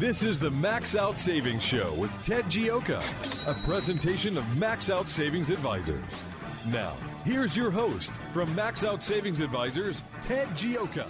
This is the Max Out Savings Show with Ted Gioka, a presentation of Max Out Savings Advisors. Now, here's your host from Max Out Savings Advisors, Ted Gioka.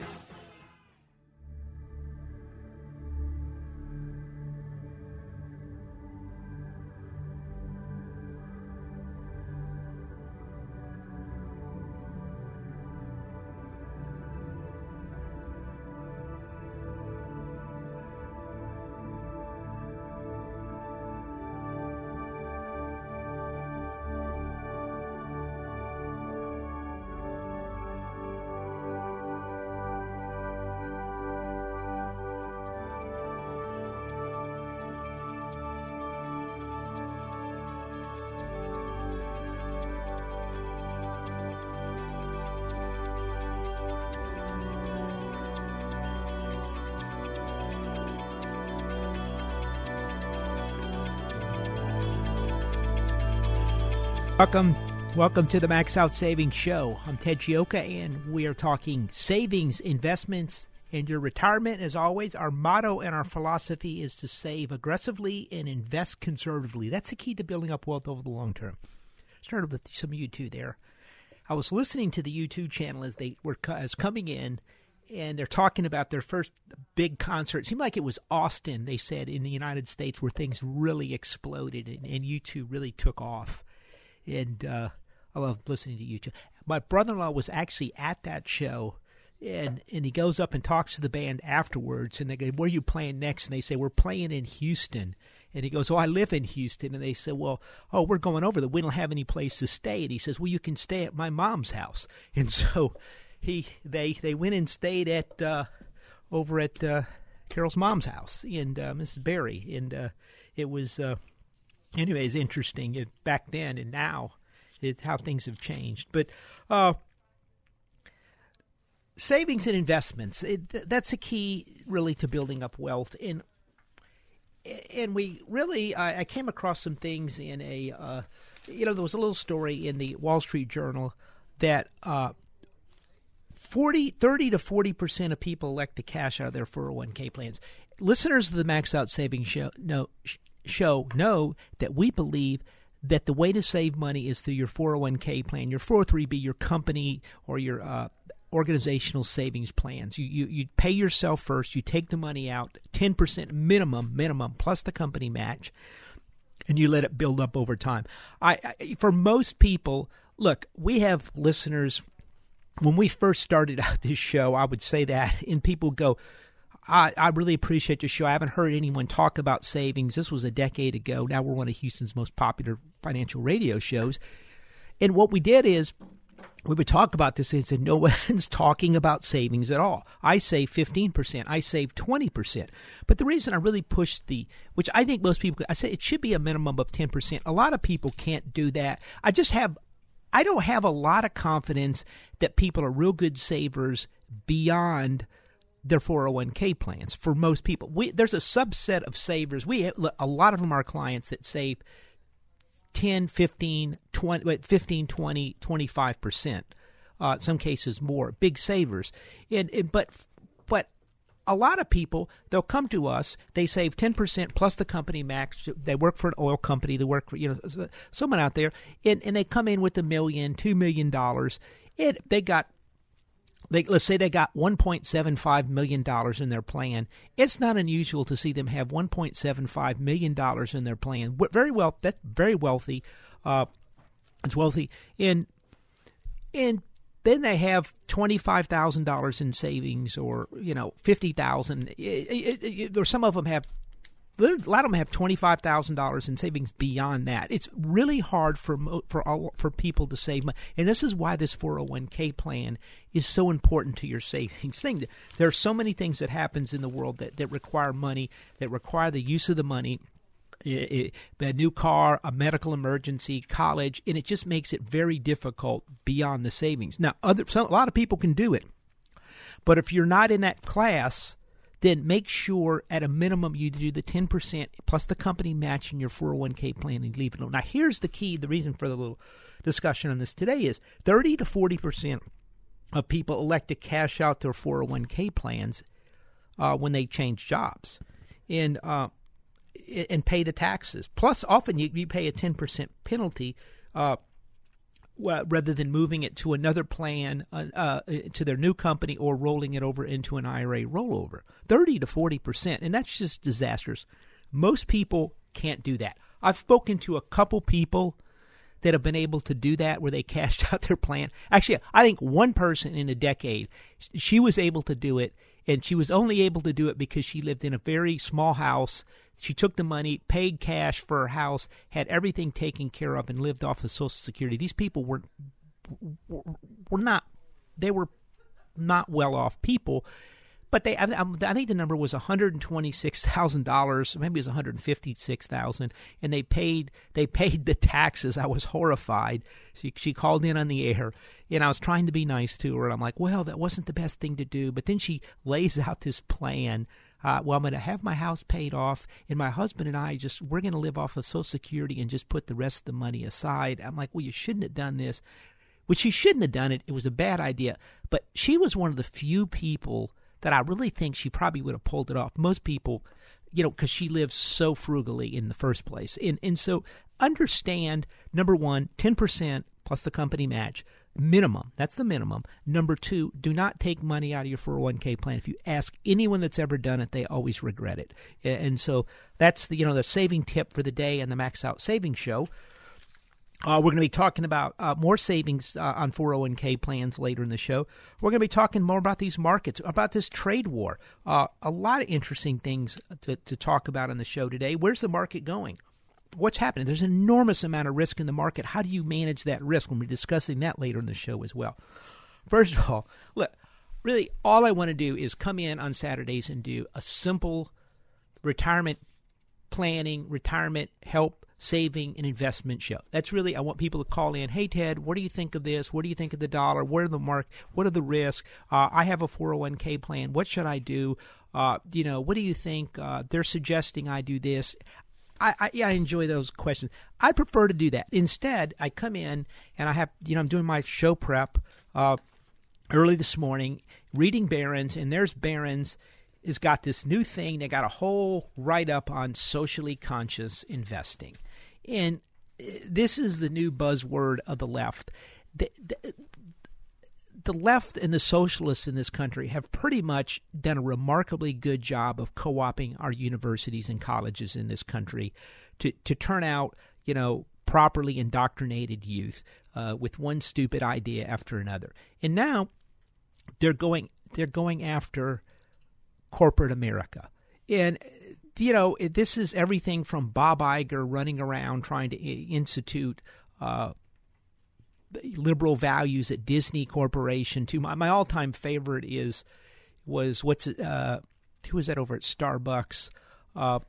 Welcome, welcome to the Max Out Savings Show. I'm Ted Gioka, and we are talking savings, investments, and your retirement. As always, our motto and our philosophy is to save aggressively and invest conservatively. That's the key to building up wealth over the long term. Started with some U2 there. I was listening to the U2 channel as they were as coming in, and they're talking about their first big concert. It seemed like it was Austin. They said in the United States where things really exploded and, and U2 really took off and uh, I love listening to U2. My brother-in-law was actually at that show, and and he goes up and talks to the band afterwards, and they go, "Where are you playing next?" And they say, "We're playing in Houston." And he goes, "Oh, I live in Houston." And they say, "Well, oh, we're going over there. We don't have any place to stay." And he says, "Well, you can stay at my mom's house." And so he they they went and stayed at uh, over at uh, Carol's mom's house and uh, Mrs. Barry, and uh, it was uh, anyways, interesting back then and now, it, how things have changed. But uh, savings and investments, it, that's a key really to building up wealth. And and we really, I, I came across some things in a, uh, you know, there was a little story in the Wall Street Journal that uh, 40, 30 to 40% of people elect to cash out of their 401k plans. Listeners of the Max Out Savings Show know, show know that we believe that the way to save money is through your 401k plan, your 403b, your company or your uh, organizational savings plans. You, you you pay yourself first. You take the money out, 10% minimum, minimum plus the company match, and you let it build up over time. I, I for most people, look, we have listeners. When we first started out this show, I would say that, and people go, I, I really appreciate your show. I haven't heard anyone talk about savings. This was a decade ago. Now we're one of Houston's most popular financial radio shows. And what we did is we would talk about this and said no one's talking about savings at all. I save 15%, I save 20%. But the reason I really pushed the, which I think most people, I say it should be a minimum of 10%. A lot of people can't do that. I just have, I don't have a lot of confidence that people are real good savers beyond – their 401k plans for most people. We, there's a subset of savers. We a lot of them are clients that save 10, 15, 20, 15 20, 25%. Uh, some cases more, big savers. And, and but but a lot of people they'll come to us they save 10% plus the company max they work for an oil company they work for you know someone out there and, and they come in with a million two million dollars and they got they, let's say they got 1.75 million dollars in their plan. It's not unusual to see them have 1.75 million dollars in their plan. Very well, that's very wealthy. Uh, it's wealthy, and and then they have twenty five thousand dollars in savings, or you know fifty thousand, or some of them have a lot of them have twenty five thousand dollars in savings beyond that. It's really hard for for all, for people to save money, and this is why this four hundred one k plan is so important to your savings thing. There are so many things that happens in the world that that require money, that require the use of the money. a new car, a medical emergency, college, and it just makes it very difficult beyond the savings. Now, other some, a lot of people can do it, but if you're not in that class, then make sure at a minimum you do the 10% plus the company matching your 401k plan and leave it alone. Now, here's the key the reason for the little discussion on this today is 30 to 40% of people elect to cash out their 401k plans uh, when they change jobs and uh, and pay the taxes. Plus, often you, you pay a 10% penalty. Uh, well, rather than moving it to another plan uh, uh, to their new company or rolling it over into an IRA rollover. 30 to 40%, and that's just disastrous. Most people can't do that. I've spoken to a couple people that have been able to do that where they cashed out their plan. Actually, I think one person in a decade, she was able to do it, and she was only able to do it because she lived in a very small house she took the money, paid cash for her house, had everything taken care of, and lived off of Social Security. These people were were not they were not well off people, but they I, I think the number was one hundred and twenty six thousand dollars, maybe it was one hundred fifty six thousand, and they paid they paid the taxes. I was horrified. She she called in on the air, and I was trying to be nice to her, and I'm like, well, that wasn't the best thing to do. But then she lays out this plan uh, well, I'm going to have my house paid off, and my husband and I just we're going to live off of Social Security and just put the rest of the money aside. I'm like, well, you shouldn't have done this. Which she shouldn't have done it. It was a bad idea. But she was one of the few people that I really think she probably would have pulled it off. Most people, you know, because she lives so frugally in the first place. And and so understand number one, ten percent plus the company match minimum. That's the minimum. Number two, do not take money out of your 401k plan. If you ask anyone that's ever done it, they always regret it. And so that's the you know the saving tip for the day and the Max Out Savings Show. Uh, we're going to be talking about uh, more savings uh, on 401k plans later in the show. We're going to be talking more about these markets, about this trade war. Uh, a lot of interesting things to, to talk about on the show today. Where's the market going? What's happening? There's an enormous amount of risk in the market. How do you manage that risk? When we're discussing that later in the show as well. First of all, look, really, all I want to do is come in on Saturdays and do a simple retirement planning, retirement help, saving, and investment show. That's really I want people to call in. Hey Ted, what do you think of this? What do you think of the dollar? What are the mark? What are the risks? Uh, I have a 401k plan. What should I do? Uh, you know, what do you think? Uh, they're suggesting I do this. I, I, yeah, I enjoy those questions. I prefer to do that. Instead, I come in and I have, you know, I'm doing my show prep uh, early this morning, reading Barron's, and there's Barron's has got this new thing. They got a whole write up on socially conscious investing, and uh, this is the new buzzword of the left. The, the, the left and the socialists in this country have pretty much done a remarkably good job of co-opting our universities and colleges in this country to to turn out, you know, properly indoctrinated youth uh, with one stupid idea after another. And now they're going they're going after corporate America. And you know, this is everything from Bob Iger running around trying to institute uh, liberal values at Disney Corporation. To my, my all time favorite is was what's uh, who was that over at Starbucks? Uh,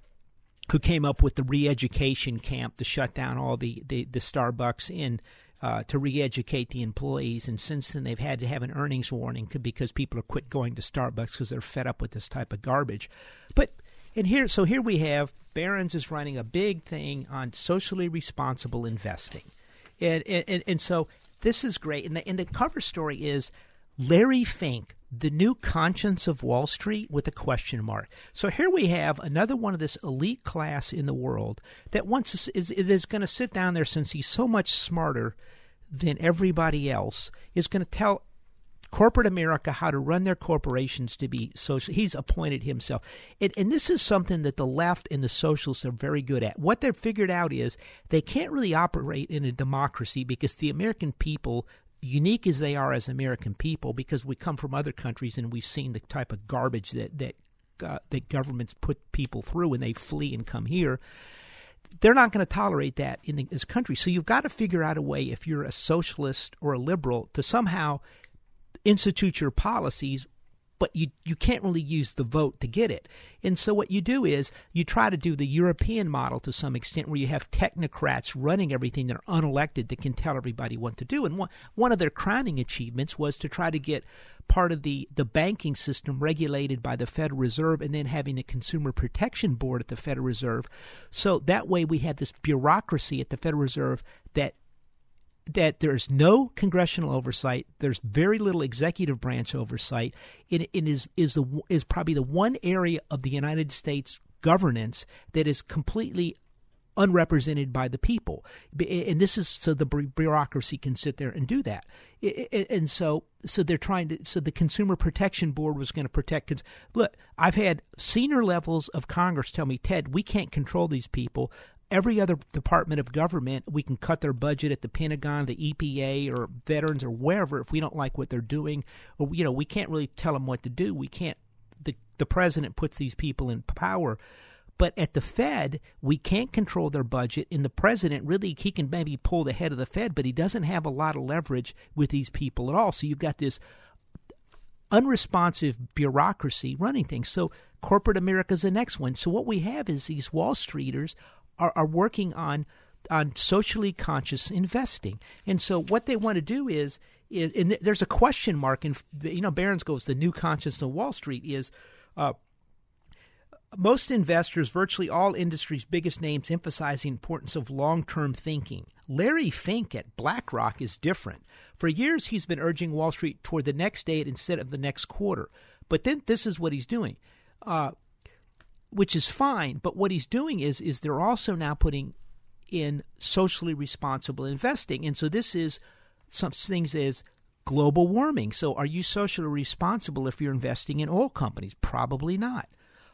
who came up with the re-education camp to shut down all the, the, the Starbucks in uh, to re-educate the employees, and since then they've had to have an earnings warning because people are quit going to Starbucks because they're fed up with this type of garbage. But and here, so here we have Barron's is running a big thing on socially responsible investing, and, and, and so this is great. And the, and the cover story is Larry Fink, the new conscience of Wall Street with a question mark. So here we have another one of this elite class in the world that wants is, is going to sit down there since he's so much smarter than everybody else is going to tell corporate America how to run their corporations to be social. He's appointed himself. And, and this is something that the left and the socialists are very good at. What they've figured out is they can't really operate in a democracy because the American people unique as they are as American people, because we come from other countries and we've seen the type of garbage that that uh, that governments put people through when they flee and come here. They're not going to tolerate that in the, this country. So you've got to figure out a way, if you're a socialist or a liberal, to somehow institute your policies but you you can't really use the vote to get it. And so what you do is you try to do the European model to some extent where you have technocrats running everything that are unelected that can tell everybody what to do. And one one of their crowning achievements was to try to get part of the, the banking system regulated by the Federal Reserve and then having a consumer protection board at the Federal Reserve. So that way we had this bureaucracy at the Federal Reserve that there's no congressional oversight. There's very little executive branch oversight. It, it is is the is probably the one area of the United States governance that is completely unrepresented by the people. And this is so the bureaucracy can sit there and do that. And so so they're trying to so the Consumer Protection Board was going to protect look, I've had senior levels of Congress tell me, Ted, we can't control these people every other department of government, we can cut their budget at the Pentagon, the EPA, or veterans, or wherever if we don't like what they're doing. Or you know, we can't really tell them what to do. We can't. The the president puts these people in power. But at the Fed, we can't control their budget, and the president really he can maybe pull the head of the Fed, but he doesn't have a lot of leverage with these people at all. So you've got this unresponsive bureaucracy running things. So corporate America is the next one. So what we have is these Wall Streeters are, are working on on socially conscious investing. And so what they want to do is, is and there's a question mark in you know Barron's goes the new conscience of Wall Street is uh, most investors, virtually all industries' biggest names, emphasize the importance of long term thinking. Larry Fink at BlackRock is different. For years, he's been urging Wall Street toward the next date instead of the next quarter. But then this is what he's doing. Uh, which is fine. But what he's doing is is they're also now putting in socially responsible investing, and so this is some things as global warming. So, are you socially responsible if you're investing in oil companies? Probably not.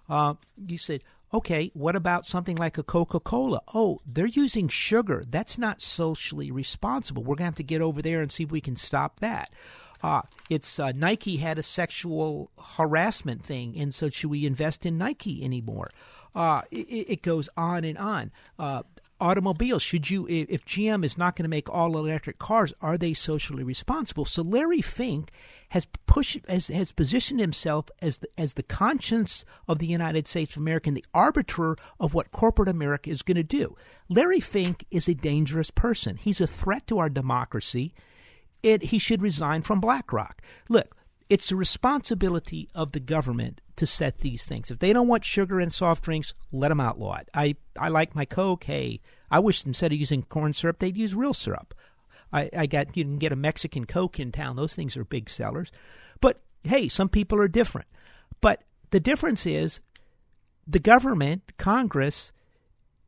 Uh, you said, okay, what about something like a Coca Cola? Oh, they're using sugar. That's not socially responsible. We're going to have to get over there and see if we can stop that. Uh, it's uh, Nike had a sexual harassment thing, and so should we invest in Nike anymore? Uh, it, it, goes on and on. Uh, automobiles, should you, if GM is not going to make all electric cars, are they socially responsible? So Larry Fink has pushed, has, has positioned himself as the, as the conscience of the United States of America and the arbiter of what corporate America is going to do. Larry Fink is a dangerous person. He's a threat to our democracy it, he should resign from BlackRock. Look, it's the responsibility of the government to set these things. If they don't want sugar in soft drinks, let them outlaw it. I, I like my Coke. Hey, I wish instead of using corn syrup, they'd use real syrup. I, I got you can get a Mexican Coke in town. Those things are big sellers. But hey, some people are different. But the difference is the government, Congress,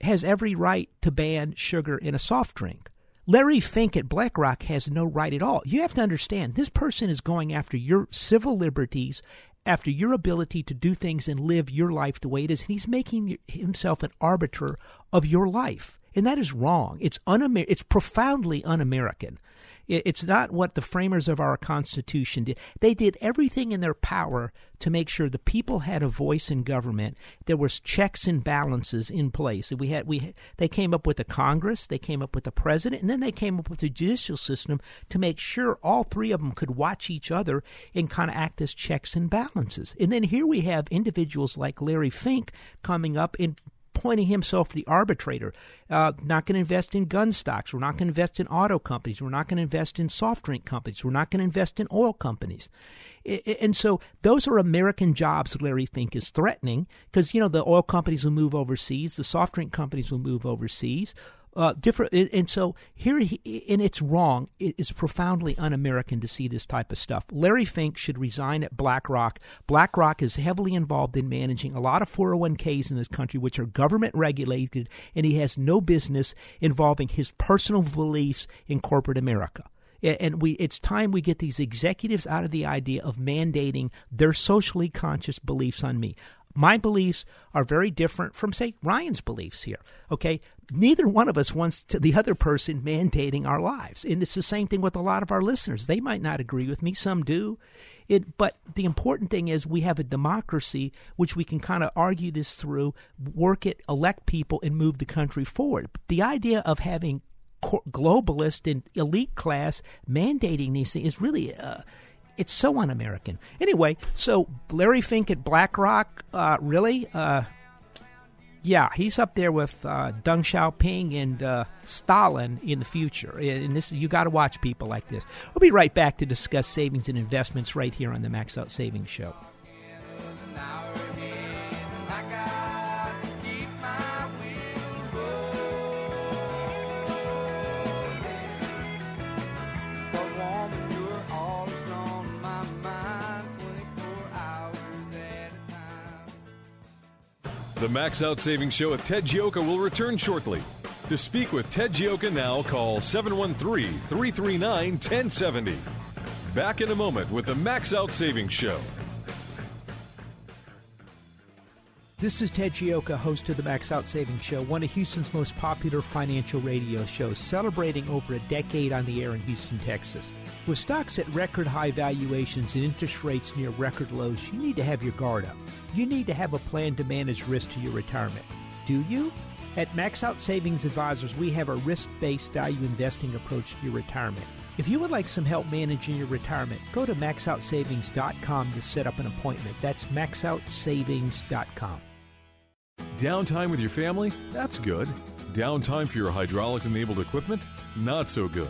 has every right to ban sugar in a soft drink. Larry Fink at BlackRock has no right at all. You have to understand this person is going after your civil liberties, after your ability to do things and live your life the way it is. And he's making himself an arbiter of your life. And that is wrong. It's un it's profoundly un American. It's not what the framers of our Constitution did. They did everything in their power to make sure the people had a voice in government. There was checks and balances in place. We had we they came up with a Congress, they came up with a president, and then they came up with a judicial system to make sure all three of them could watch each other and kind of act as checks and balances. And then here we have individuals like Larry Fink coming up and appointing himself the arbitrator. Uh, not going to invest in gun stocks. We're not going to invest in auto companies. We're not going to invest in soft drink companies. We're not going to invest in oil companies. And so those are American jobs Larry Fink is threatening because, you know, the oil companies will move overseas, the soft drink companies will move overseas uh, different, and so here, he, and it's wrong. It's profoundly un-American to see this type of stuff. Larry Fink should resign at BlackRock. BlackRock is heavily involved in managing a lot of 401ks in this country, which are government regulated, and he has no business involving his personal beliefs in corporate America. and we it's time we get these executives out of the idea of mandating their socially conscious beliefs on me. My beliefs are very different from, say, Ryan's beliefs here. Okay, neither one of us wants to the other person mandating our lives, and it's the same thing with a lot of our listeners. They might not agree with me, some do. It, but the important thing is we have a democracy which we can kind of argue this through, work it, elect people, and move the country forward. The idea of having globalist and elite class mandating these things is really uh, it's so un-American. Anyway, so Larry Fink at BlackRock, uh, really, uh, yeah, he's up there with uh, Deng Xiaoping and uh, Stalin in the future. And this you got to watch people like this. We'll be right back to discuss savings and investments right here on the Max Out Savings Show. The Max Out Savings Show with Ted Gioka will return shortly. To speak with Ted Gioka now, call 713 339 1070. Back in a moment with the Max Out Savings Show. This is Ted Gioka, host of the Max Out Savings Show, one of Houston's most popular financial radio shows, celebrating over a decade on the air in Houston, Texas. With stocks at record high valuations and interest rates near record lows, you need to have your guard up. You need to have a plan to manage risk to your retirement. Do you? At Max Out Savings Advisors, we have a risk based value investing approach to your retirement. If you would like some help managing your retirement, go to maxoutsavings.com to set up an appointment. That's maxoutsavings.com. Downtime with your family? That's good. Downtime for your hydraulics enabled equipment? Not so good.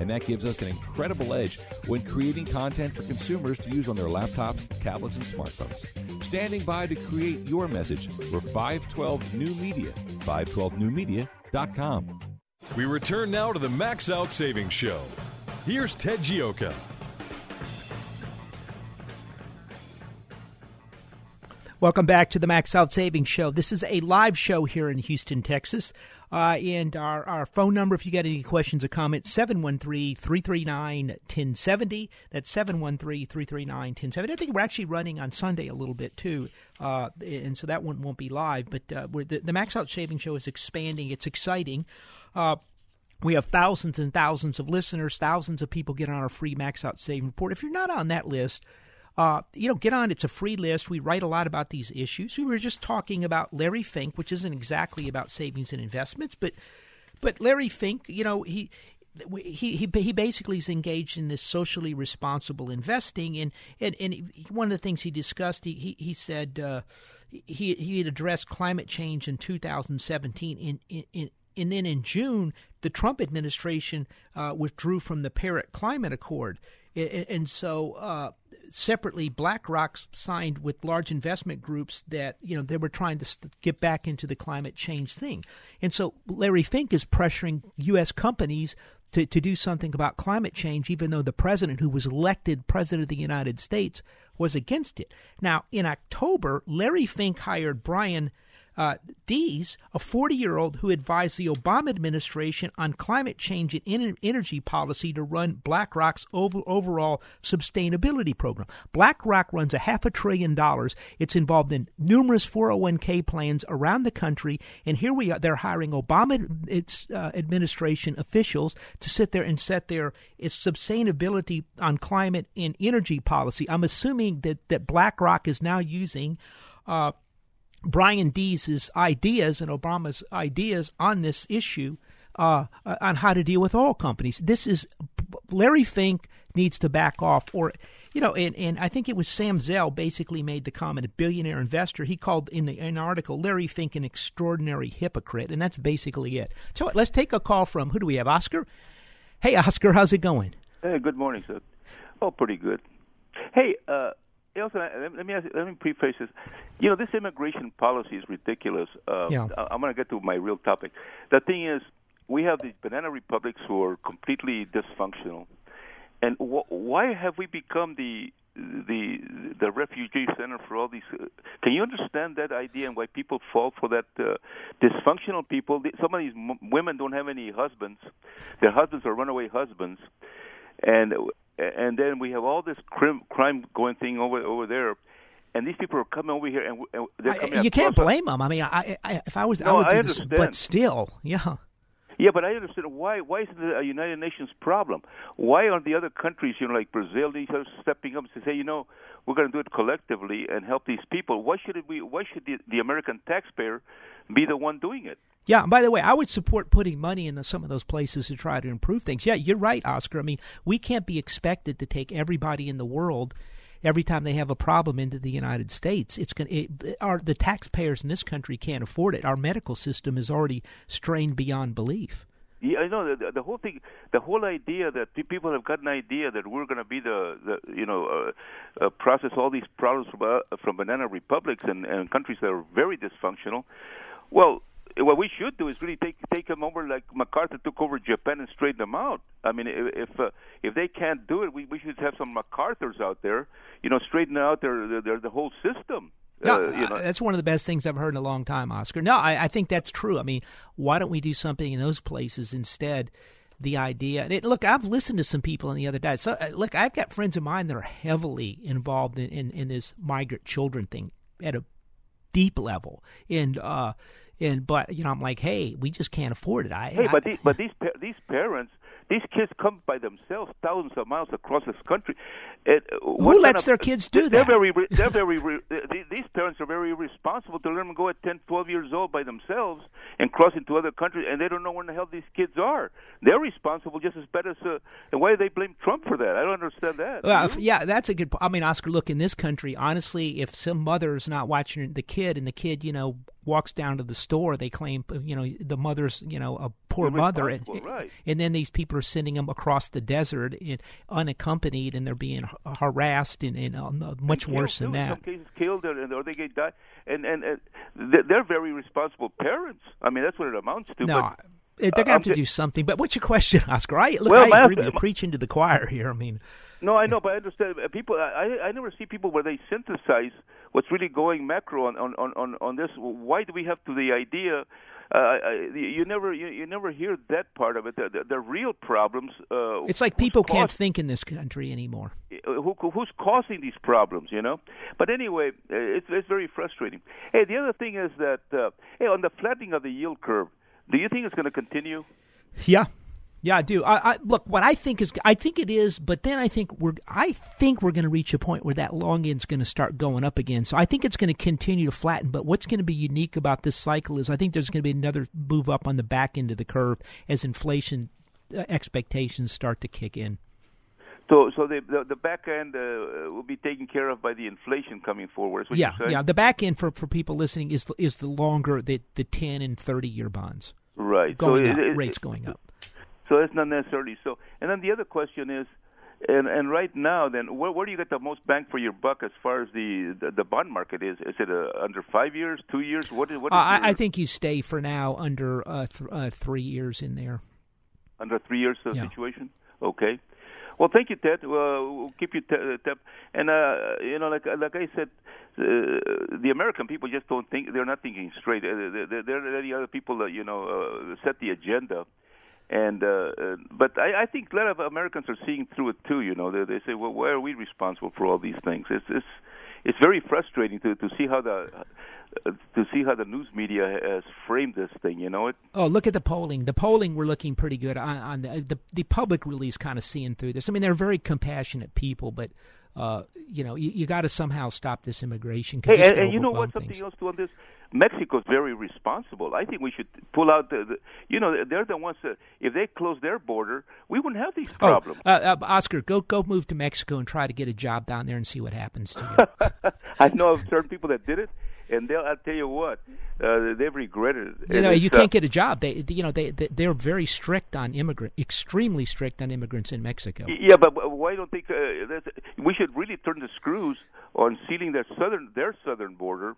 And that gives us an incredible edge when creating content for consumers to use on their laptops, tablets, and smartphones. Standing by to create your message, we're 512 New Media, 512newmedia.com. We return now to the Max Out Savings Show. Here's Ted Gioka. Welcome back to the Max Out Savings Show. This is a live show here in Houston, Texas. Uh, and our, our phone number, if you got any questions or comments, 713 339 1070. That's 713 339 1070. I think we're actually running on Sunday a little bit too. Uh, and so that one won't be live. But uh, the, the Max Out Savings Show is expanding. It's exciting. Uh, we have thousands and thousands of listeners, thousands of people get on our free Max Out Saving Report. If you're not on that list, uh, you know, get on. It's a free list. We write a lot about these issues. We were just talking about Larry Fink, which isn't exactly about savings and investments, but but Larry Fink, you know, he he he he basically is engaged in this socially responsible investing, and and, and one of the things he discussed, he he, he said uh, he he had addressed climate change in 2017 in in, in and then in June, the Trump administration uh, withdrew from the Paris Climate Accord, and, and so uh, separately, BlackRock signed with large investment groups that you know they were trying to get back into the climate change thing, and so Larry Fink is pressuring U.S. companies to, to do something about climate change, even though the president, who was elected president of the United States, was against it. Now, in October, Larry Fink hired Brian Uh, Deese, a 40 year old who advised the Obama administration on climate change and energy policy to run BlackRock's over, overall sustainability program. BlackRock runs a half a trillion dollars. It's involved in numerous 401k plans around the country, and here we are. They're hiring Obama its, uh, administration officials to sit there and set their sustainability on climate and energy policy. I'm assuming that, that BlackRock is now using. Uh, Brian Deese' ideas and Obama's ideas on this issue uh, on how to deal with oil companies. This is Larry Fink needs to back off, or you know, and, and I think it was Sam Zell basically made the comment, a billionaire investor. He called in the in article Larry Fink an extraordinary hypocrite, and that's basically it. So let's take a call from who do we have? Oscar. Hey, Oscar, how's it going? Hey, good morning, sir. Oh, pretty good. Hey, uh, Elson, let me ask, let me preface this. You know, this immigration policy is ridiculous. Uh, yeah. I'm going to get to my real topic. The thing is, we have these banana republics who are completely dysfunctional, and wh- why have we become the the the refugee center for all these? Uh, can you understand that idea and why people fall for that uh, dysfunctional people? Some of these m- women don't have any husbands; their husbands are runaway husbands, and and then we have all this crime, crime going thing over over there and these people are coming over here and, and they're coming. I, you can't blame them. I mean, I, I, if I was, no, I would I do this, but still, yeah. Yeah, but I understand why. Why isn't it a United Nations problem? Why aren't the other countries, you know, like Brazil, these are stepping up to say, you know, we're going to do it collectively and help these people? Why should it be? Why should the, the American taxpayer be the one doing it? Yeah, and by the way, I would support putting money into some of those places to try to improve things. Yeah, you're right, Oscar. I mean, we can't be expected to take everybody in the world every time they have a problem into the United States. It's going it, our the taxpayers in this country can't afford it. Our medical system is already strained beyond belief. Yeah, I know the, the whole thing, the whole idea that people have got an idea that we're going to be the, the you know, uh, uh, process all these problems from uh, from banana republics and, and countries that are very dysfunctional. Well, what we should do is really take take them over like MacArthur took over Japan and straighten them out. I mean, if uh, if they can't do it, we we should have some MacArthurs out there, you know, straighten out their their the whole system. No, uh, you know. that's one of the best things I've heard in a long time, Oscar. No, I, I think that's true. I mean, why don't we do something in those places instead? The idea. It, look, I've listened to some people on the other day. So, uh, look, I've got friends of mine that are heavily involved in, in, in this migrant children thing at a deep level, and uh, and but you know, I'm like, hey, we just can't afford it. I hey, I, but these, but these these parents, these kids come by themselves thousands of miles across this country. And uh, Who lets of, their kids do they're that? Very, they're very. these parents are very responsible to let them go at 10, 12 years old by themselves and cross into other countries, and they don't know where the hell these kids are. They're responsible just as bad as. Uh, and why do they blame Trump for that? I don't understand that. Well, yeah, that's a good. I mean, Oscar, look in this country, honestly, if some mother's not watching the kid, and the kid, you know, walks down to the store, they claim, uh, you know, the mother's, you know, a poor mother, and, right. and then these people are sending them across the desert in, unaccompanied, and they're being harassed and, and uh, much and worse too. than that. Cases, killed or, or they get died, and and, and they're very responsible parents. I mean, that's what it amounts to. No, but, eh, they're uh, going to have to do something. But what's your question, Oscar? I look, well, I agree with you. Preaching to the choir here. I mean, no, I know, but I understand. Uh, people, I I never see people where they synthesize what's really going macro on on on on this. Why do we have to the idea? Uh, you never you, you never hear that part of it. The, the, the real problems. Uh, it's like people can't think in this country anymore. Who, who's causing these problems? You know. But anyway, it's it's very frustrating. Hey, the other thing is that uh, hey, on the flattening of the yield curve, do you think it's going to continue? Yeah, yeah, I do. I, I, look, what I think is, I think it is, but then I think we're, I think we're going to reach a point where that long end's going to start going up again. So I think it's going to continue to flatten. But what's going to be unique about this cycle is I think there's going to be another move up on the back end of the curve as inflation uh, expectations start to kick in. So, so the the, the back end uh, will be taken care of by the inflation coming forward. yeah, yeah. The back end for, for people listening is is the longer the the ten and thirty year bonds. Right. Going so up, it, it, rates going up. So it's not necessarily so. And then the other question is, and and right now, then where, where do you get the most bang for your buck as far as the the, the bond market is? Is it uh, under five years, two years? What is what? Is uh, I, I think you stay for now under uh, th- uh, three years in there. Under three years of yeah. situation, okay. Well, thank you, Ted. we'll keep you, Ted. And uh, you know, like like I said, uh, the American people just don't think they're not thinking straight. Uh, they're, they're letting other people, uh, you know, uh, set the agenda. And uh, uh, but I, I think a lot of Americans are seeing through it too. You know, they, they say, well, why are we responsible for all these things? It's it's it's very frustrating to to see how the to see how the news media has framed this thing. You know it. Oh, look at the polling. The polling we're looking pretty good on. on the, the the public really is kind of seeing through this. I mean, they're very compassionate people, but. Uh, you know, you, you got to somehow stop this immigration. Hey, and, and you know what? Something else to on this. Mexico's very responsible. I think we should pull out the, the you know, they're the ones that if they close their border, we wouldn't have these oh, problems. Oh, uh, uh, Oscar, go go move to Mexico and try to get a job down there and see what happens to you. I know of certain people that did it, and they'll I'll tell you what uh, they've regretted it. You know, you can't get a job. They, you know, they, they are very strict on immigrant, extremely strict on immigrants in Mexico. Yeah, but why don't think uh, we should really turn the screws on sealing their southern their southern border?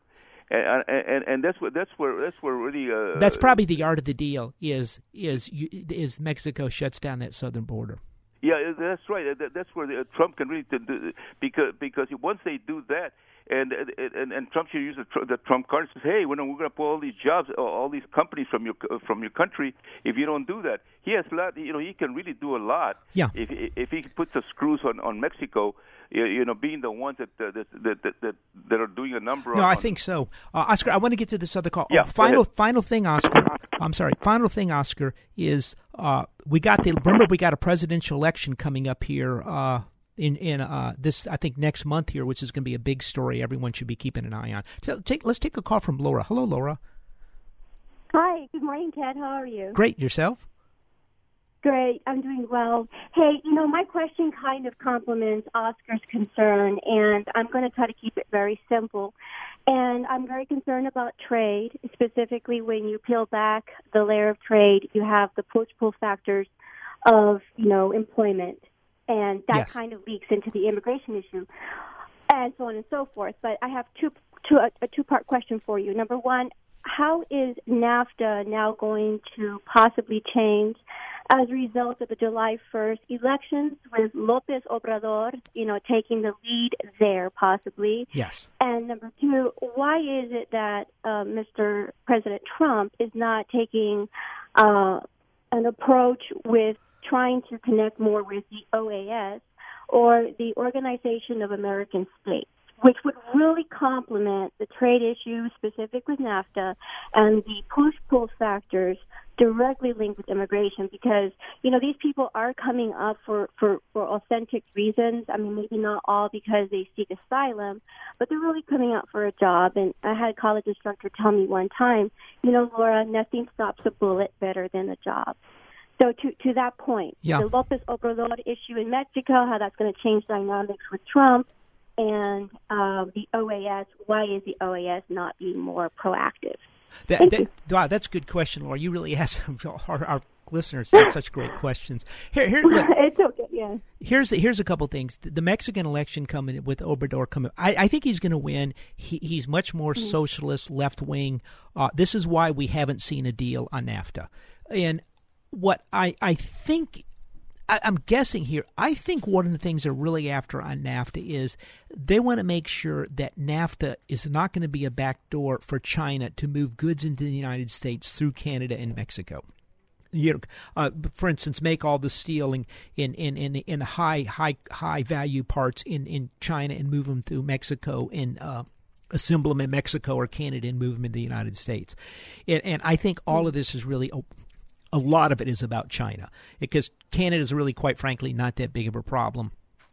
And, and and that's what that's where that's where really uh, that's probably the art of the deal is is is Mexico shuts down that southern border. Yeah, that's right. That's where the, Trump can really do, because because once they do that, and and and Trump should use the, the Trump card and says, "Hey, we're going to pull all these jobs, all these companies from your from your country if you don't do that." He has a lot. You know, he can really do a lot. Yeah. If if he puts the screws on on Mexico, you know, being the ones that that that that, that are doing a number. No, on, I think so. Uh, Oscar, I want to get to this other call. Yeah. Oh, final final thing, Oscar. I'm sorry. Final thing, Oscar, is uh, we got the remember we got a presidential election coming up here. Uh, in in uh, this I think next month here, which is going to be a big story. Everyone should be keeping an eye on. Take, let's take a call from Laura. Hello, Laura. Hi. Good morning, Ted. How are you? Great. Yourself? Great. I'm doing well. Hey, you know, my question kind of complements Oscar's concern, and I'm going to try to keep it very simple. And I'm very concerned about trade, specifically when you peel back the layer of trade, you have the push-pull factors of, you know, employment and that yes. kind of leaks into the immigration issue, and so on and so forth. But I have two, two a, a two-part question for you. Number one, how is NAFTA now going to possibly change as a result of the July 1st elections with Lopez Obrador, you know, taking the lead there possibly? Yes. And number two, why is it that uh, Mr. President Trump is not taking uh, an approach with trying to connect more with the OAS or the Organization of American States, which would really complement the trade issue specific with NAFTA and the push-pull factors directly linked with immigration because, you know, these people are coming up for, for, for authentic reasons. I mean, maybe not all because they seek asylum, but they're really coming out for a job. And I had a college instructor tell me one time, you know, Laura, nothing stops a bullet better than a job. So to to that point, yeah. the Lopez Obrador issue in Mexico, how that's going to change dynamics with Trump, and uh, the OAS. Why is the OAS not being more proactive? That, that, wow, that's a good question, Laura. You really asked our, our listeners such great questions. Here, here, look, it's okay. Yeah. Here's here's a couple things. The, the Mexican election coming with Obrador coming. I, I think he's going to win. He, he's much more mm-hmm. socialist, left wing. Uh, this is why we haven't seen a deal on NAFTA. And what I I think I, am guessing here. I think one of the things they're really after on NAFTA is they want to make sure that NAFTA is not going to be a backdoor for China to move goods into the United States through Canada and Mexico. You know, uh, for instance, make all the steel in in in in, high high high value parts in in China and move them through Mexico and. Uh, assemble them in Mexico or Canada and move them into the United States. And, and I think all of this is really a lot of it is about China because Canada is really, quite frankly, not that big of a problem.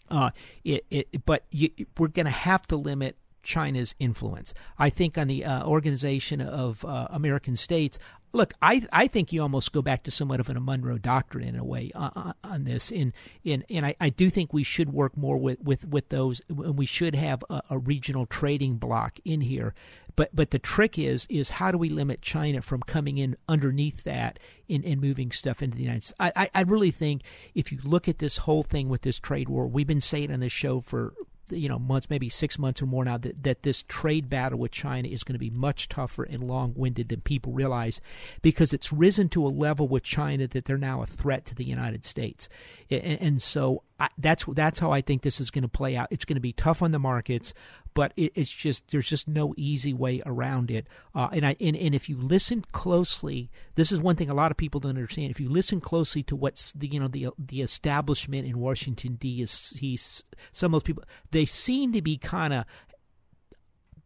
Uh, it, it, but you, we're going to have to limit China's influence. I think on the uh, Organization of uh, American States, look, I I think you almost go back to somewhat of a Monroe Doctrine in a way uh, uh on this. In in and I, I do think we should work more with with, with those, and we should have a, a regional trading block in here. But but the trick is is how do we limit China from coming in underneath that and, and moving stuff into the United States? I, I, I really think if you look at this whole thing with this trade war, we've been saying on this show for you know months, maybe six months or more now, that, that this trade battle with China is going to be much tougher and long-winded than people realize, because it's risen to a level with China that they're now a threat to the United States, and, and so I, that's that's how I think this is going to play out. It's going to be tough on the markets, but it, it's just there's just no easy way around it. Uh, and I and, and if you listen closely, this is one thing a lot of people don't understand. If you listen closely to what's the you know the the establishment in Washington D.C., some of those people they seem to be kind of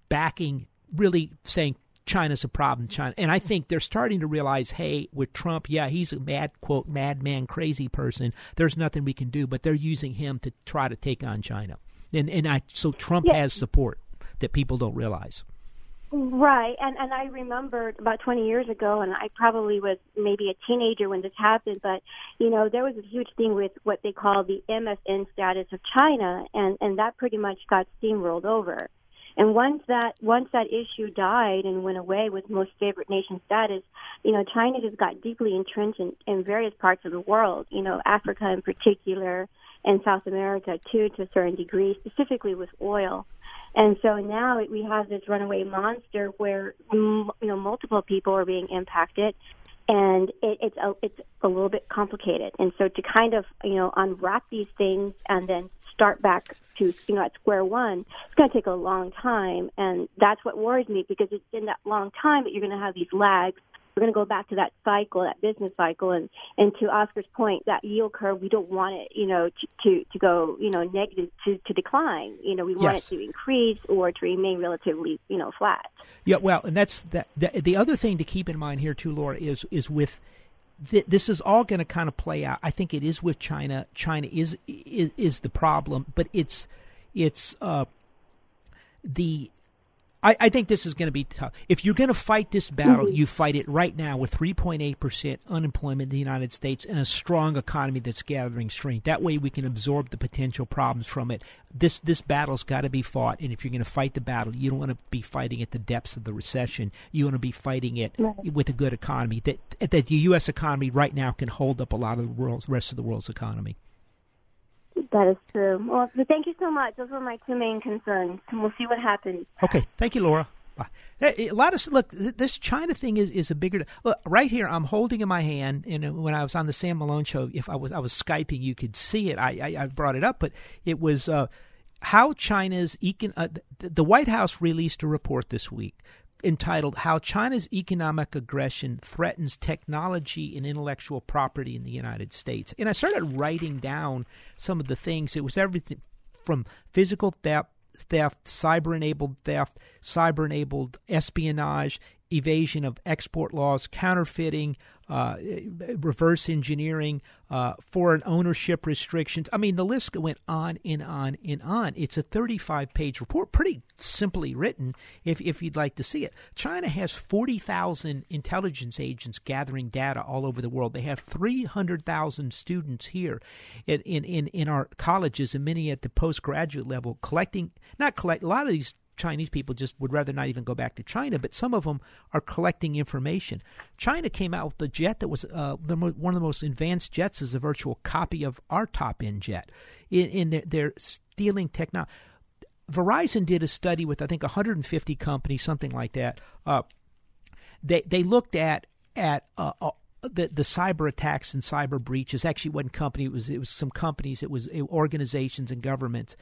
backing, really saying China's a problem. China, and I think they're starting to realize, hey, with Trump, yeah, he's a mad quote madman, crazy person. There's nothing we can do, but they're using him to try to take on China and and I so Trump has support that people don't realize. Right, and and I remember about 20 years ago, and I probably was maybe a teenager when this happened, but you know there was a huge thing with what they call the MFN status of China, and and that pretty much got steamrolled over. And once that once that issue died and went away with most favored nation status, you know China just got deeply entrenched in, in various parts of the world. You know Africa in particular, and South America too, to a certain degree, specifically with oil. And so now we have this runaway monster where you know multiple people are being impacted, and it, it's a, it's a little bit complicated. And so to kind of you know unwrap these things and then start back to you know at square one, it's going to take a long time, and that's what worries me because it's in that long time that you're going to have these lags we're going to go back to that cycle, that business cycle, and and to Oscar's point, that yield curve, we don't want it, you know, to to, to go, you know, negative to, to decline. You know, we want yes. it to increase or to remain relatively, you know, flat. Yeah, well, and that's that. The, the other thing to keep in mind here too, Laura, is is with this is all going to kind of play out. I think it is with China. China is is, is the problem, but it's it's uh, the I, I think this is going to be tough. If you're going to fight this battle, mm-hmm. you fight it right now with 3.8% unemployment in the United States and a strong economy that's gathering strength. That way, we can absorb the potential problems from it. This this battle's got to be fought, and if you're going to fight the battle, you don't want to be fighting at the depths of the recession. You want to be fighting it right. with a good economy. That that the U.S. economy right now can hold up a lot of the world's rest of the world's economy. That is true. Well, thank you so much. Those were my two main concerns. and We'll see what happens. Okay. Thank you, Laura. A lot of look. This China thing is, is a bigger look. Right here, I'm holding in my hand. And when I was on the Sam Malone show, if I was I was skyping, you could see it. I I, I brought it up, but it was uh, how China's econ. Uh, the White House released a report this week entitled How China's Economic Aggression Threatens Technology and Intellectual Property in the United States. And I started writing down some of the things. It was everything from physical theft, theft, cyber enabled theft, cyber enabled espionage, evasion of export laws, counterfeiting, uh, reverse engineering, uh, foreign ownership restrictions. I mean, the list went on and on and on. It's a 35 page report, pretty simply written if, if you'd like to see it. China has 40,000 intelligence agents gathering data all over the world. They have 300,000 students here in, in, in, in our colleges and many at the postgraduate level collecting, not collect, a lot of these Chinese people just would rather not even go back to China, but some of them are collecting information. China came out with a jet that was uh, the, one of the most advanced jets, is a virtual copy of our top end jet. In, in their, they're stealing technology. Verizon did a study with I think 150 companies, something like that. Uh, they they looked at at uh, uh the the cyber attacks and cyber breaches actually wasn't company it was it was some companies it was organizations and governments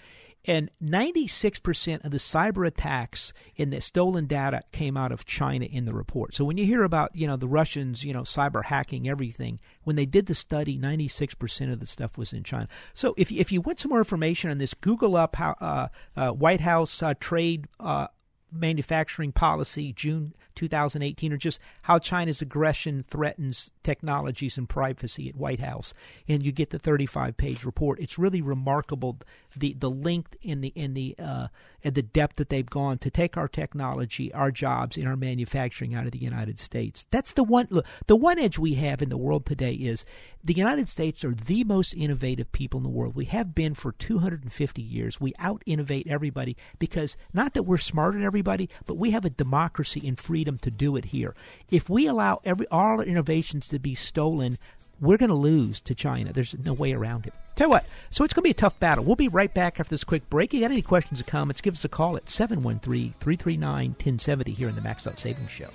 and 96% of the cyber attacks in the stolen data came out of China in the report. So when you hear about, you know, the Russians, you know, cyber hacking everything, when they did the study, 96% of the stuff was in China. So if, if you want some more information on this, Google up how uh, uh, White House uh, trade uh, manufacturing policy, June 2018, or just how China's aggression threatens technologies and privacy at White House. And you get the 35 page report. It's really remarkable the the length in the in the uh, and the depth that they've gone to take our technology, our jobs, and our manufacturing out of the United States. That's the one look, the one edge we have in the world today is the United States are the most innovative people in the world. We have been for 250 years. We out innovate everybody because not that we're smarter than everybody, but we have a democracy and freedom to do it here. If we allow every all our innovations to be stolen, we're going to lose to China. There's no way around it. Tell you what, so it's going to be a tough battle. We'll be right back after this quick break. You got any questions or comments, give us a call at 713 339 1070 here in the Max Out Savings Show.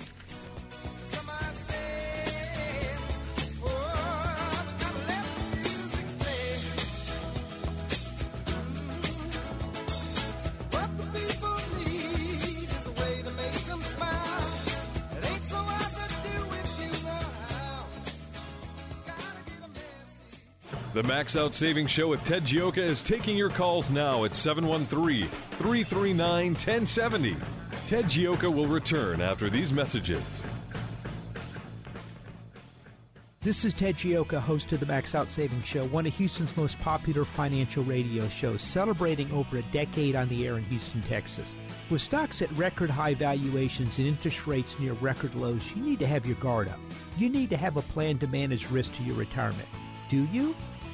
The Max Out Savings Show with Ted Gioka is taking your calls now at 713 339 1070. Ted Gioka will return after these messages. This is Ted Gioka, host of the Max Out Savings Show, one of Houston's most popular financial radio shows, celebrating over a decade on the air in Houston, Texas. With stocks at record high valuations and interest rates near record lows, you need to have your guard up. You need to have a plan to manage risk to your retirement. Do you?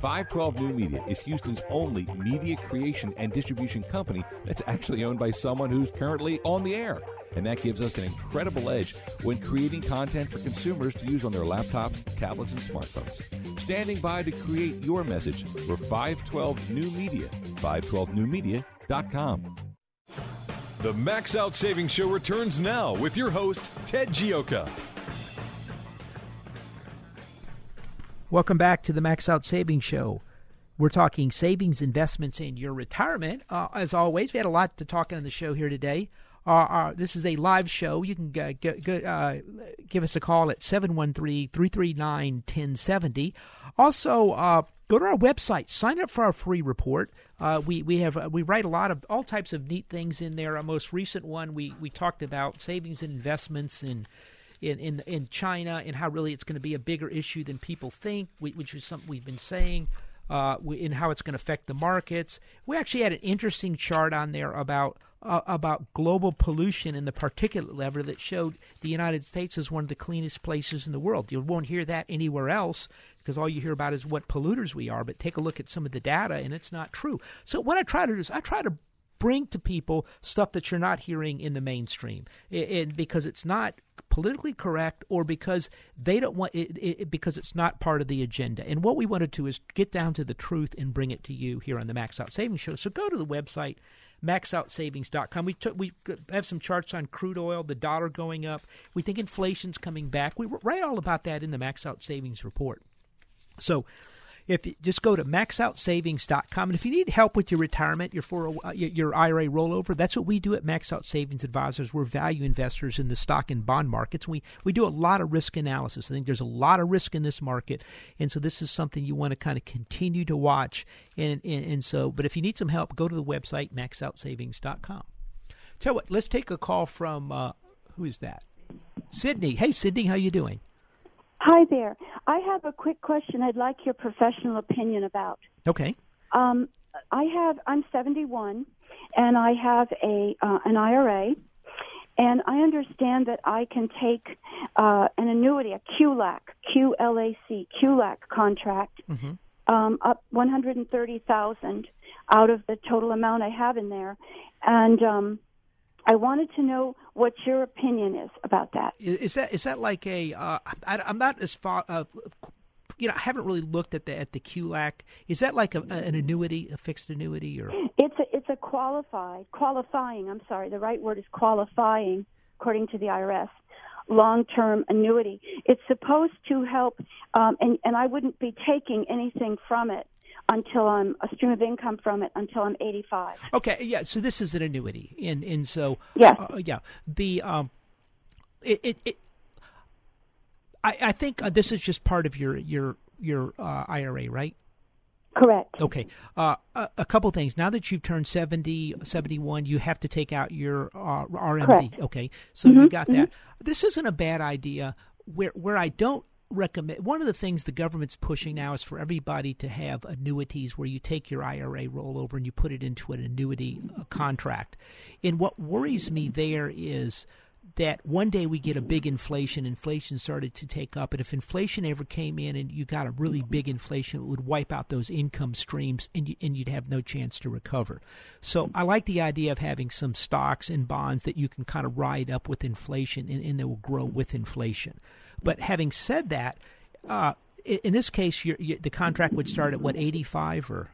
512 New Media is Houston's only media creation and distribution company that's actually owned by someone who's currently on the air. And that gives us an incredible edge when creating content for consumers to use on their laptops, tablets, and smartphones. Standing by to create your message, we're 512 New Media, 512newmedia.com. The Max Out Savings Show returns now with your host, Ted Gioka. Welcome back to the Max Out Savings Show. We're talking savings, investments, and your retirement. Uh, as always, we had a lot to talk on the show here today. Uh, uh, this is a live show. You can uh, g- g- give us a call at 713 339 1070. Also, uh, go to our website, sign up for our free report. Uh, we we have we write a lot of all types of neat things in there. Our most recent one, we we talked about savings and investments and in, in in China and how really it's going to be a bigger issue than people think, which is something we've been saying. Uh, in how it's going to affect the markets. We actually had an interesting chart on there about uh, about global pollution and the particulate level that showed the United States is one of the cleanest places in the world. You won't hear that anywhere else because all you hear about is what polluters we are. But take a look at some of the data, and it's not true. So what I try to do is I try to bring to people stuff that you're not hearing in the mainstream, and because it's not politically correct or because they don't want it, it, because it's not part of the agenda. And what we wanted to do is get down to the truth and bring it to you here on the Max Out Savings Show. So go to the website maxoutsavings.com. We took, we have some charts on crude oil, the dollar going up. We think inflation's coming back. We write all about that in the Max Out Savings report. So if you just go to maxoutsavings.com and if you need help with your retirement your for uh, your IRA rollover that's what we do at Max Out Savings Advisors. We're value investors in the stock and bond markets we we do a lot of risk analysis. I think there's a lot of risk in this market and so this is something you want to kind of continue to watch and and, and so but if you need some help go to the website maxoutsavings.com tell what let's take a call from uh, who is that? Sydney. Hey Sydney how you doing Hi there. I have a quick question I'd like your professional opinion about. Okay. Um, I have I'm 71 and I have a uh, an IRA and I understand that I can take uh, an annuity, a QLAC, QLAC, QLAC contract, mm-hmm. um, up 130,000 out of the total amount I have in there, and um, I wanted to know what your opinion is about that. Is that is that like a? Uh, I, am not as far. Uh, you know, I haven't really looked at the at the QLAC. Is that like a, an annuity, a fixed annuity, or it's a it's a qualified qualifying. I'm sorry, the right word is qualifying, according to the IRS long term annuity. It's supposed to help, um, and, and I wouldn't be taking anything from it until I'm a stream of income from it until I'm 85. Okay, yeah. So this is an annuity, and and so yes. Uh, yeah, the um, it it. it I, I think uh, this is just part of your your your uh, IRA, right? Correct. Okay. Uh, a, a, couple things. Now that you've turned 70, 71, you have to take out your uh, RMD. Correct. Okay. So mm-hmm, you got mm-hmm. that. This isn't a bad idea. Where where I don't recommend one of the things the government's pushing now is for everybody to have annuities where you take your IRA rollover and you put it into an annuity contract. And what worries me there is that one day we get a big inflation, inflation started to take up, and if inflation ever came in and you got a really big inflation, it would wipe out those income streams, and you, and you'd have no chance to recover. So I like the idea of having some stocks and bonds that you can kind of ride up with inflation, and, and they will grow with inflation. But having said that, uh, in this case, the contract would start at what eighty five or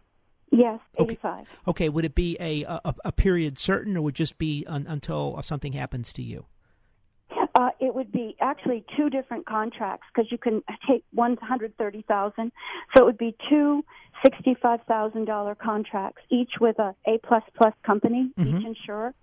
Yes, 85. Okay. okay. Would it be a, a, a period certain, or would just be un, until something happens to you? Uh, it would be actually two different contracts because you can take one hundred thirty thousand, so it would be two sixty-five thousand dollar contracts, each with a A plus plus company, mm-hmm. each insurer,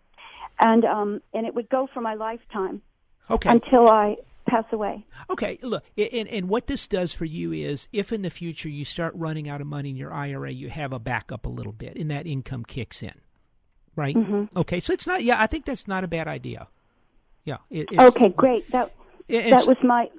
and um, and it would go for my lifetime. Okay. Until I pass away. Okay, look, and, and what this does for you is if in the future you start running out of money in your IRA, you have a backup a little bit, and that income kicks in, right? Mm-hmm. Okay, so it's not. Yeah, I think that's not a bad idea. Yeah. It, okay, great. That that was my.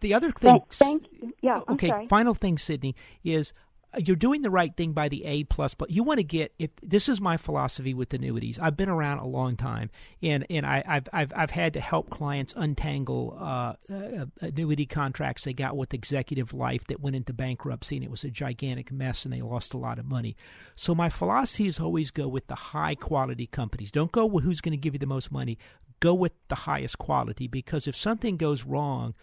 The other thing. Thank, thank you. Yeah. I'm okay. Sorry. Final thing, Sydney, is you're doing the right thing by the A plus, but you want to get if this is my philosophy with annuities. I've been around a long time, and and I, have I've I've had to help clients untangle uh, uh, annuity contracts they got with Executive Life that went into bankruptcy, and it was a gigantic mess, and they lost a lot of money. So my philosophy is always go with the high quality companies. Don't go with who's going to give you the most money go with the highest quality because if something goes wrong,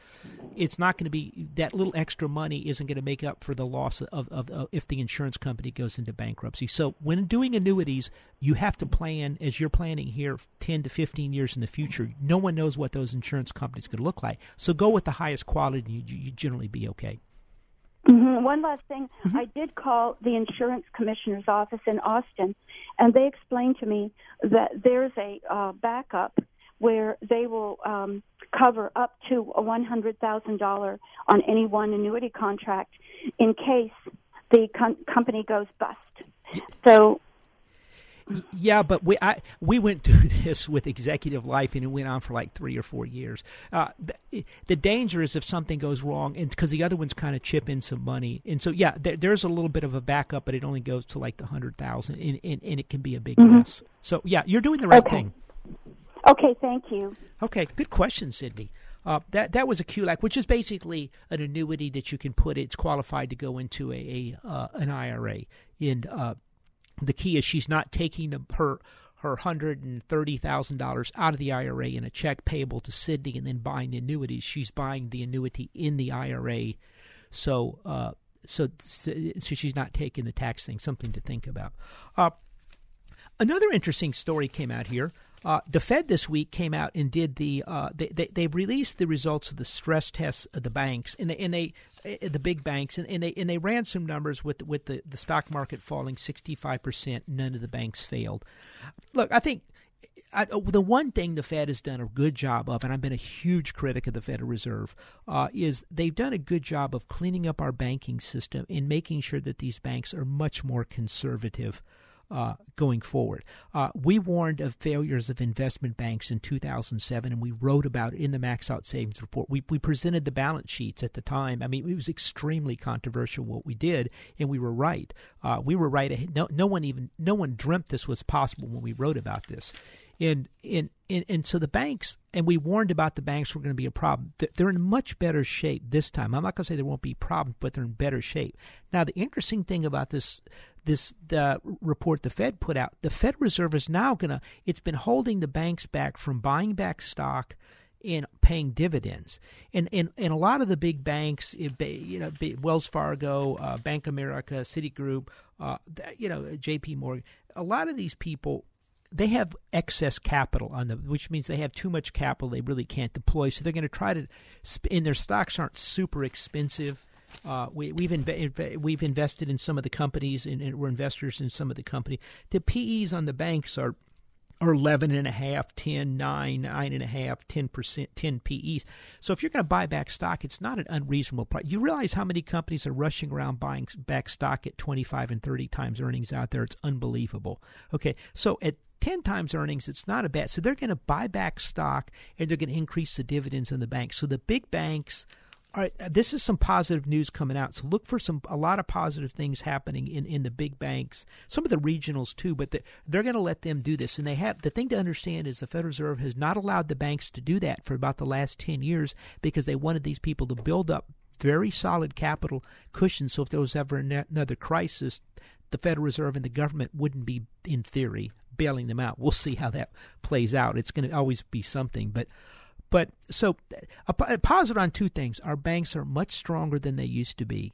it's not going to be that little extra money isn't going to make up for the loss of, of, of, if the insurance company goes into bankruptcy. So when doing annuities, you have to plan as you're planning here 10 to 15 years in the future. No one knows what those insurance companies could look like. So go with the highest quality and you, you generally be okay. Mm-hmm. One last thing. Mm-hmm. I did call the insurance commissioner's office in Austin, and they explained to me that there's a uh, backup where they will um, cover up to a $100,000 on any one annuity contract in case the com- company goes bust. So yeah, but we I, we went through this with Executive Life, and it went on for like three or four years. Uh, the, the, danger is if something goes wrong, and because the other ones kind of chip in some money, and so yeah, there, there's a little bit of a backup, but it only goes to like the hundred thousand, and, and, and it can be a big mm-hmm. mess. So yeah, you're doing the right okay. thing. Okay, thank you. Okay, good question, Sydney. Uh, that that was a QLAC, which is basically an annuity that you can put. It's qualified to go into a, a uh, an IRA. And uh, the key is she's not taking the, her her hundred and thirty thousand dollars out of the IRA in a check payable to Sydney, and then buying the annuities. She's buying the annuity in the IRA. So uh, so so she's not taking the tax thing. Something to think about. Uh, another interesting story came out here. Uh, the Fed this week came out and did the uh, they, they, they released the results of the stress tests of the banks and they and they uh, the big banks and, and they and they ran some numbers with with the, the stock market falling sixty five percent. None of the banks failed. Look, I think. I, the one thing the Fed has done a good job of, and I've been a huge critic of the Federal Reserve, uh, is they've done a good job of cleaning up our banking system and making sure that these banks are much more conservative uh, going forward. Uh, we warned of failures of investment banks in 2007, and we wrote about it in the Max Out Savings Report. We, we presented the balance sheets at the time. I mean, it was extremely controversial what we did, and we were right. Uh, we were right. No, no one even no one dreamt this was possible when we wrote about this. And, and, and, and so the banks, and we warned about the banks were going to be a problem. They're in much better shape this time. I'm not going to say there won't be problems, but they're in better shape. Now, the interesting thing about this this the report the Fed put out, the Fed Reserve is now to it's been holding the banks back from buying back stock and paying dividends. And and, and a lot of the big banks, you know, Wells Fargo, uh, Bank America, Citigroup, uh, you know, J.P. Morgan, a lot of these people they have excess capital on them, which means they have too much capital they really can't deploy. So they're going to try to, and their stocks aren't super expensive. Uh, we, inv- we've invested in some of the companies, and, and, we're investors in some of the company. The PEs on the banks are are 11 and a half, 10, 9, 9 and a half, 10%, 10 PEs. So if you're going to buy back stock, it's not an unreasonable price. You realize how many companies are rushing around buying back stock at 25 and 30 times earnings out there. It's unbelievable. Okay. So at 10 times earnings, it's not a bad. So they're going to buy back stock and they're going to increase the dividends in the bank. So the big banks all right, this is some positive news coming out. So look for some a lot of positive things happening in, in the big banks, some of the regionals too. But the, they're going to let them do this, and they have. The thing to understand is the Federal Reserve has not allowed the banks to do that for about the last ten years because they wanted these people to build up very solid capital cushions. So if there was ever another crisis, the Federal Reserve and the government wouldn't be, in theory, bailing them out. We'll see how that plays out. It's going to always be something, but but so a positive on two things: our banks are much stronger than they used to be.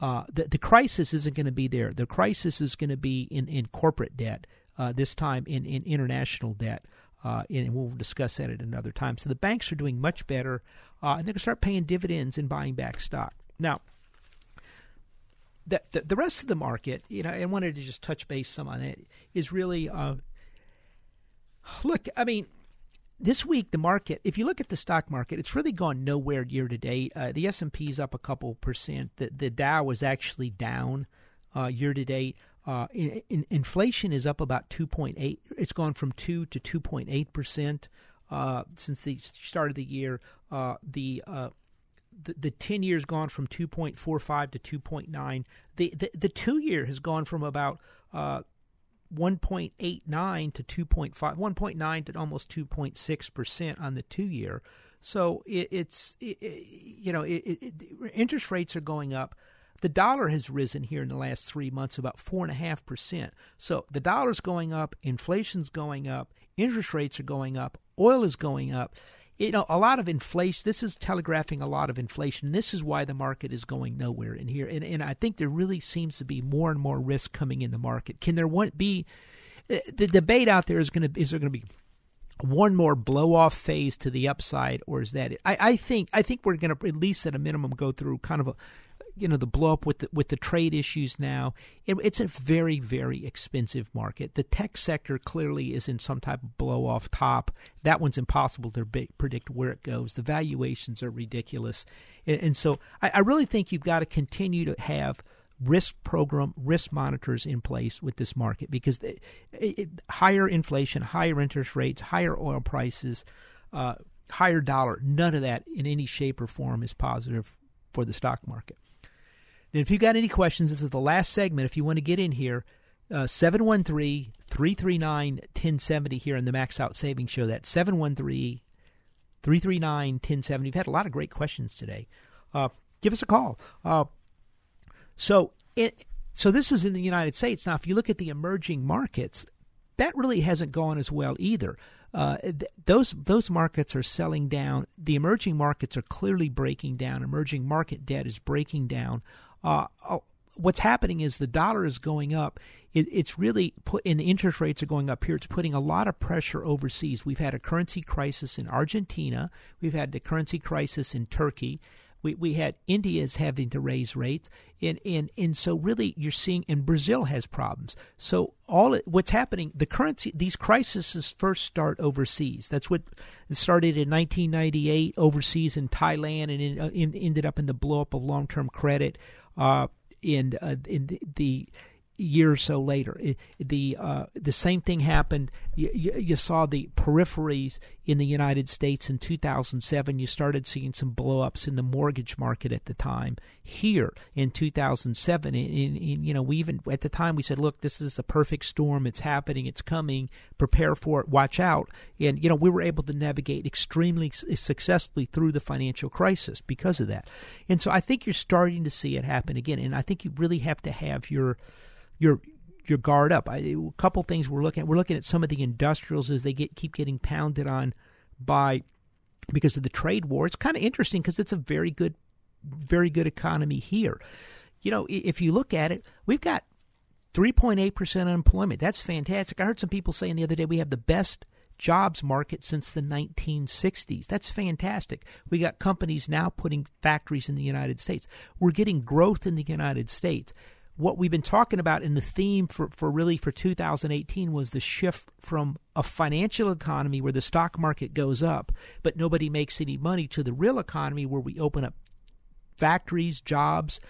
Uh, the, the crisis isn't going to be there. The crisis is going to be in, in corporate debt, uh, this time in, in international debt. Uh, and we'll discuss that at another time. So the banks are doing much better, uh, and they're going to start paying dividends and buying back stock. Now, the, the, the rest of the market, you know, I wanted to just touch base some on it, is really uh, look. I mean, this week the market if you look at the stock market it's really gone nowhere year to date. Uh, the s&p is up a couple percent. The, the dow was actually down uh, year to date. Uh, in, in, inflation is up about 2.8 it's gone from 2 to 2.8 percent uh, since the start of the year. Uh, the uh, the, the 10 years gone from 2.45 to 2.9 the, the the 2 year has gone from about 1.89 to 2.5, 1.9 to almost 2.6 percent on the two year. So it, it's it, you know it, interest rates are going up. The dollar has risen here in the last three months about four and a half percent. So the dollar's going up, inflation's going up, interest rates are going up, oil is going up you know, a lot of inflation. This is telegraphing a lot of inflation. This is why the market is going nowhere in here. And, and I think there really seems to be more and more risk coming in the market. Can there one be uh, the debate out there is going to is there going to be one more blow off phase to the upside, or is that it? I, I think I think we're going to at least at a minimum go through kind of a you know the blow up with the, with the trade issues now. It, it's a very very expensive market. The tech sector clearly is in some type of blow off top. That one's impossible to be, predict where it goes. The valuations are ridiculous, and, and so I, I really think you've got to continue to have risk program risk monitors in place with this market because it, it, higher inflation, higher interest rates, higher oil prices. Uh, higher dollar, none of that in any shape or form is positive for the stock market. And if you've got any questions, this is the last segment. If you want to get in here, uh, 713 339 1070 here in the Max Out Savings Show. That's 713 339 1070. We've had a lot of great questions today. Uh, give us a call. Uh, so, it, so this is in the United States. Now, if you look at the emerging markets, that really hasn't gone as well either. Uh, th- those those markets are selling down. The emerging markets are clearly breaking down. Emerging market debt is breaking down uh, oh, what's happening is the dollar is going up. It, it's really put, and interest rates are going up here. It's putting a lot of pressure overseas. We've had a currency crisis in Argentina. We've had the currency crisis in Turkey. We, we had India's having to raise rates, and, and and so really you're seeing, and Brazil has problems. So all what's happening, the currency, these crises first start overseas. That's what started in 1998 overseas in Thailand, and in, uh, in, ended up in the blowup of long-term credit uh, in uh, in the, the year or so later. It, the uh, the same thing happened. You, you, saw the peripheries in the United States in 2007. You started seeing some blowups in the mortgage market at the time. Here in 2007, and, and, and, you know, we even at the time we said, "Look, this is a perfect storm. It's happening. It's coming. Prepare for it. Watch out." And you know, we were able to navigate extremely successfully through the financial crisis because of that. And so, I think you're starting to see it happen again. And I think you really have to have your your your guard up. I, a couple things we're looking at. We're looking at some of the industrials as they get keep getting pounded on by because of the trade war. It's kind of interesting because it's a very good, very good economy here. You know, if you look at it, we've got 3.8% unemployment. That's fantastic. I heard some people saying the other day we have the best jobs market since the 1960s. That's fantastic. We got companies now putting factories in the United States. We're getting growth in the United States what we've been talking about in the theme for, for really for 2018 was the shift from a financial economy where the stock market goes up but nobody makes any money to the real economy where we open up factories jobs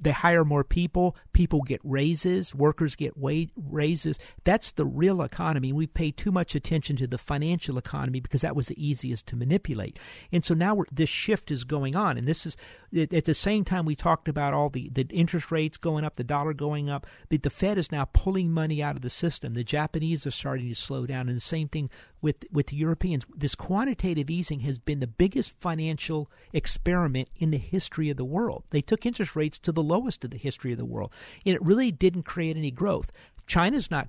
they hire more people people get raises workers get wage raises. That's the real economy. We pay too much attention to the financial economy because that was the easiest to manipulate. And so now this shift is going on. And this is at the same time we talked about all the, the interest rates going up the dollar going up but the fed is now pulling money out of the system. The japanese are starting to slow down. And the same thing with with the Europeans. This quantitative easing has been the biggest financial experiment in the history of the world. They took interest rates to the lowest of the history of the world, and it really didn't create any growth. China's not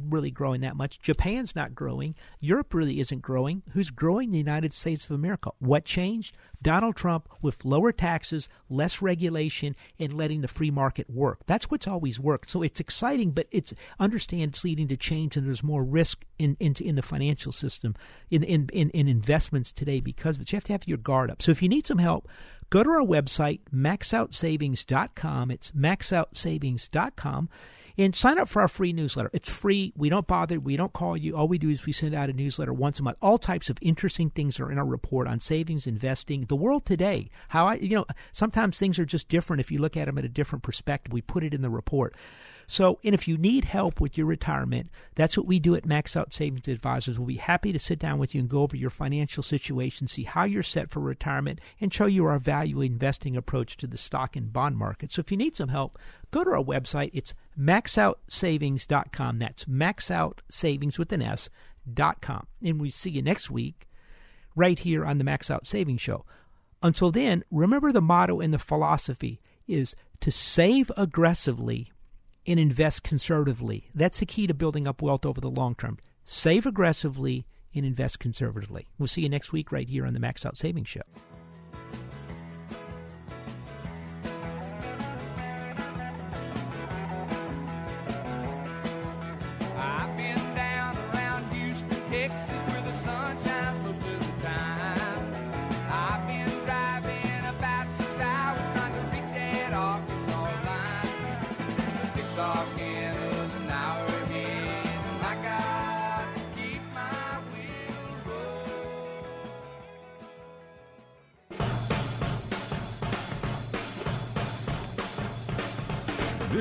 really growing that much. Japan's not growing. Europe really isn't growing. Who's growing? The United States of America. What changed? Donald Trump with lower taxes, less regulation, and letting the free market work. That's what's always worked. So it's exciting, but it's understand it's leading to change, and there's more risk in in, in the financial system, in, in in in investments today because of it. You have to have your guard up. So if you need some help. Go to our website, maxoutsavings.com. It's maxoutsavings.com and sign up for our free newsletter. It's free. We don't bother. We don't call you. All we do is we send out a newsletter once a month. All types of interesting things are in our report on savings, investing, the world today. How I, you know, sometimes things are just different if you look at them at a different perspective. We put it in the report. So, and if you need help with your retirement, that's what we do at Max Out Savings Advisors. We'll be happy to sit down with you and go over your financial situation, see how you're set for retirement, and show you our value investing approach to the stock and bond market. So, if you need some help, go to our website. It's maxoutsavings.com. That's maxoutsavings with an S. Dot com. And we see you next week right here on the Max Out Savings Show. Until then, remember the motto and the philosophy is to save aggressively and invest conservatively. That's the key to building up wealth over the long term. Save aggressively and invest conservatively. We'll see you next week right here on the Max Out Savings Show.